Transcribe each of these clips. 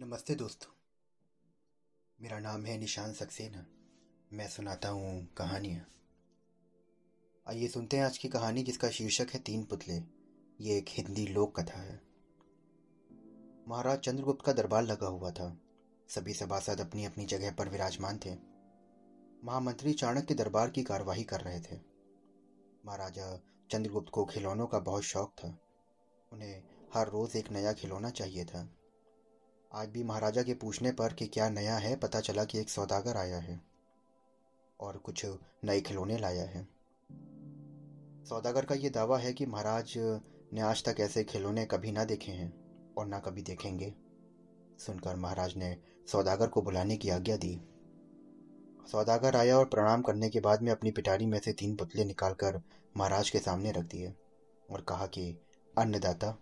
नमस्ते दोस्तों। मेरा नाम है निशान सक्सेना। मैं सुनाता हूँ कहानियाँ। आइए सुनते हैं आज की कहानी जिसका शीर्षक है तीन पुतले। ये एक हिंदी लोक कथा है। महाराज चंद्रगुप्त का दरबार लगा हुआ था। सभी सभासद अपनी अपनी जगह पर विराजमान थे। महामंत्री चाणक्य दरबार की कार्यवाही कर रहे थे। महाराजा चंद्रगुप्त को खिलौनों का बहुत शौक था। उन्हें हर रोज एक नया खिलौना चाहिए था। आज भी महाराजा के पूछने पर कि क्या नया है, पता चला कि एक सौदागर आया है और कुछ नए खिलौने लाया है। सौदागर का ये दावा है कि महाराज ने आज तक ऐसे खिलौने कभी ना देखे हैं और ना कभी देखेंगे। सुनकर महाराज ने सौदागर को बुलाने की आज्ञा दी। सौदागर आया और प्रणाम करने के बाद में अपनी पिटारी में से तीन पुतले निकालकर महाराज के सामने रख दिए और कहा कि, अन्नदाता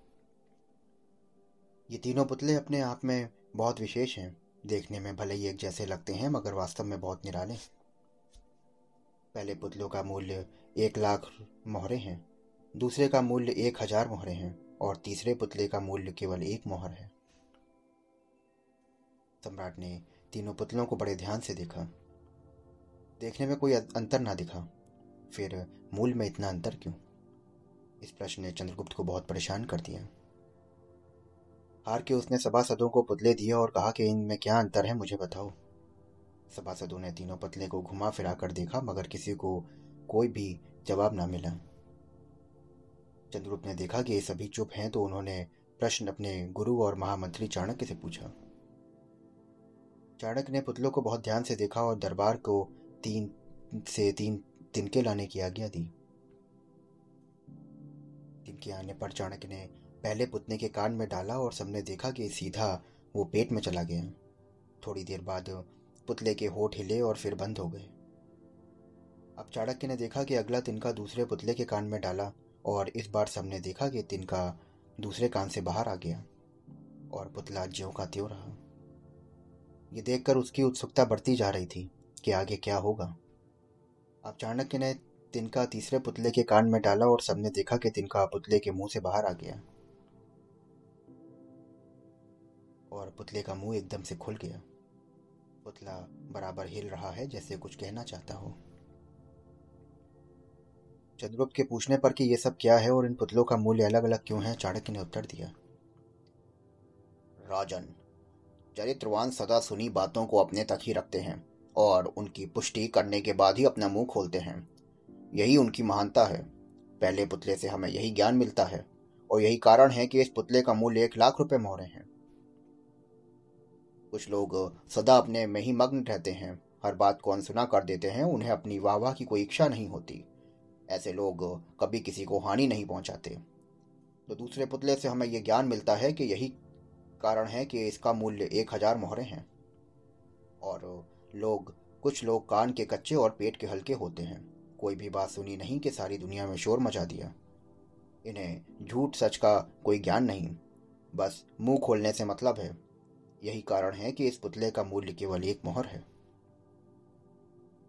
ये तीनों पुतले अपने आप में बहुत विशेष हैं। देखने में भले ही एक जैसे लगते हैं, मगर वास्तव में बहुत निराले पहले पुतलों का मूल्य एक लाख मोहरे हैं। दूसरे का मूल्य एक हज़ार मोहरे हैं, और तीसरे पुतले का मूल्य केवल एक मोहर है। सम्राट ने तीनों पुतलों को बड़े ध्यान से देखा। देखने में कोई अंतर ना दिखा। फिर, मूल में इतना अंतर क्यों? इस प्रश्न ने चंद्रगुप्त को बहुत परेशान कर दिया। हार के उसने सभासदों को पुतले दिए और कहा कि इनमें क्या अंतर है, मुझे बताओ। सभासदों ने तीनों पुतले को घुमा फिरा कर देखा, मगर किसी को कोई भी जवाब ना मिला। चंद्रगुप्त ने देखा कि ये सभी चुप हैं तो उन्होंने प्रश्न अपने गुरु और महामंत्री चाणक्य से पूछा। चाणक्य ने पुतलों को बहुत ध्यान से देखा और दरबार को तीन से तीन तिनके लाने की आज्ञा दी। तिनके आने पर चाणक्य ने पहले पुतने के कान में डाला और सबने देखा कि सीधा वो पेट में चला गया। थोड़ी देर बाद पुतले के होठ हिले और फिर बंद हो गए। अब चाणक्य ने देखा कि अगला तिनका दूसरे पुतले के कान में डाला और इस बार सबने देखा कि तिनका दूसरे कान से बाहर आ गया और पुतला ज्यों का त्यों रहा। ये देखकर उसकी उत्सुकता बढ़ती जा रही थी कि आगे क्या होगा। अब चाणक्य ने तिनका तीसरे पुतले के कान में डाला और सबने देखा कि तिनका पुतले के मुँह से बाहर आ गया। और पुतले का मुँह एकदम से खुल गया। पुतला बराबर हिल रहा है जैसे कुछ कहना चाहता हो। चंद्रगुप्त के पूछने पर कि यह सब क्या है और इन पुतलों का मूल्य अलग अलग क्यों है, चाणक्य ने उत्तर दिया। राजन, चरित्रवान सदा सुनी बातों को अपने तक ही रखते हैं और उनकी पुष्टि करने के बाद ही अपना मुँह खोलते हैं। यही उनकी महानता है। पहले पुतले से हमें यही ज्ञान मिलता है और यही कारण है कि इस पुतले का मूल्य एक लाख रुपए मोहरे हैं। कुछ लोग सदा अपने में ही मग्न रहते हैं। हर बात को अनसुना कर देते हैं, उन्हें अपनी वाह वाह की कोई इच्छा नहीं होती। ऐसे लोग कभी किसी को हानि नहीं पहुंचाते। तो दूसरे पुतले से हमें यह ज्ञान मिलता है कि यही कारण है कि इसका मूल्य एक हज़ार मोहरे हैं। और लोग, कुछ लोग कान के कच्चे और पेट के हल्के होते हैं। कोई भी बात सुनी नहीं कि सारी दुनिया में शोर मचा दिया। इन्हें झूठ सच का कोई ज्ञान नहीं। बस मुँह खोलने से मतलब है। यही कारण है कि इस पुतले का मूल्य केवल एक मोहर है।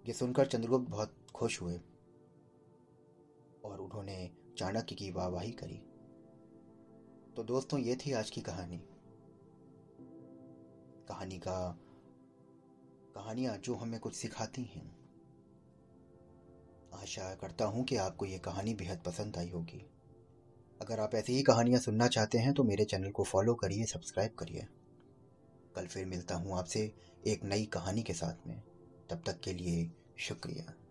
ये सुनकर चंद्रगुप्त बहुत खुश हुए और उन्होंने चाणक्य की वाहवाही करी। तो दोस्तों, ये थी आज की कहानी। कहानी का, कहानियाँ जो हमें कुछ सिखाती हैं। आशा करता हूँ कि आपको ये कहानी बेहद पसंद आई होगी। अगर आप ऐसी ही कहानियाँ सुनना चाहते हैं तो मेरे चैनल को फॉलो करिए, सब्सक्राइब करिए। कल फिर मिलता हूँ आपसे एक नई कहानी के साथ में। तब तक के लिए शुक्रिया।